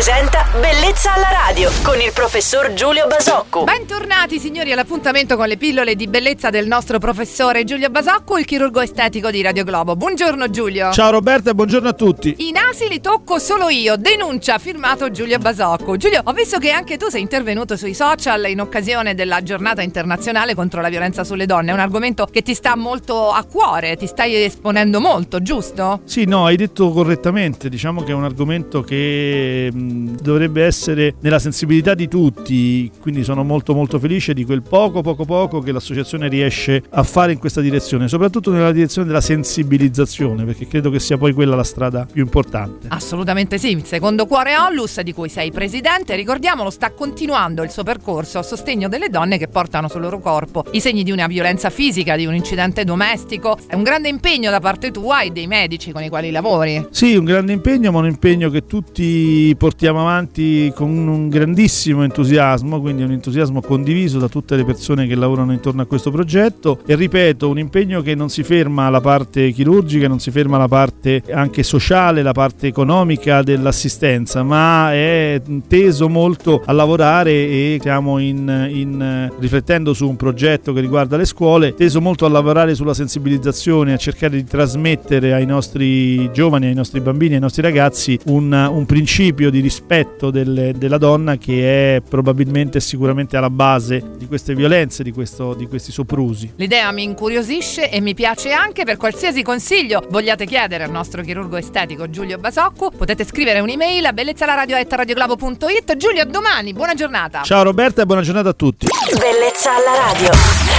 presenta Bellezza alla radio con il professor Giulio Basocco. Bentornati signori all'appuntamento con le pillole di bellezza del nostro professore Giulio Basocco, il chirurgo estetico di Radio Globo. Buongiorno Giulio. Ciao Roberta e buongiorno a tutti. I nasi li tocco solo io, denuncia firmato Giulio Basocco. Giulio, ho visto che anche tu sei intervenuto sui social in occasione della giornata internazionale contro la violenza sulle donne, è un argomento che ti sta molto a cuore, ti stai esponendo molto, giusto? Sì, no, hai detto correttamente, diciamo che è un argomento che mh, dovrebbe essere nella sensibilità di tutti, quindi sono molto molto felice di quel poco poco poco che l'associazione riesce a fare in questa direzione, soprattutto nella direzione della sensibilizzazione, perché credo che sia poi quella la strada più importante. Assolutamente sì, il secondo cuore Onlus di cui sei presidente, ricordiamolo, sta continuando il suo percorso a sostegno delle donne che portano sul loro corpo i segni di una violenza fisica, di un incidente domestico. È un grande impegno da parte tua e dei medici con i quali lavori. Sì, un grande impegno, ma un impegno che tutti portiamo avanti con un grandissimo entusiasmo, quindi un entusiasmo condiviso da tutte le persone che lavorano intorno a questo progetto. E ripeto, un impegno che non si ferma alla parte chirurgica, non si ferma alla parte anche sociale, la parte economica dell'assistenza, ma è teso molto a lavorare e stiamo in, in, riflettendo su un progetto che riguarda le scuole, teso molto a lavorare sulla sensibilizzazione, a cercare di trasmettere ai nostri giovani, ai nostri bambini, ai nostri ragazzi un, un principio di rispetto delle, della donna che è probabilmente e sicuramente alla base di queste violenze, di, questo, di questi soprusi. L'idea mi incuriosisce e mi piace anche per qualsiasi consiglio vogliate chiedere al nostro chirurgo estetico Giulio Basocco, potete scrivere un'email a bellezzalaradio.it. Giulio, a domani, buona giornata. Ciao Roberta e buona giornata a tutti. Bellezza alla radio.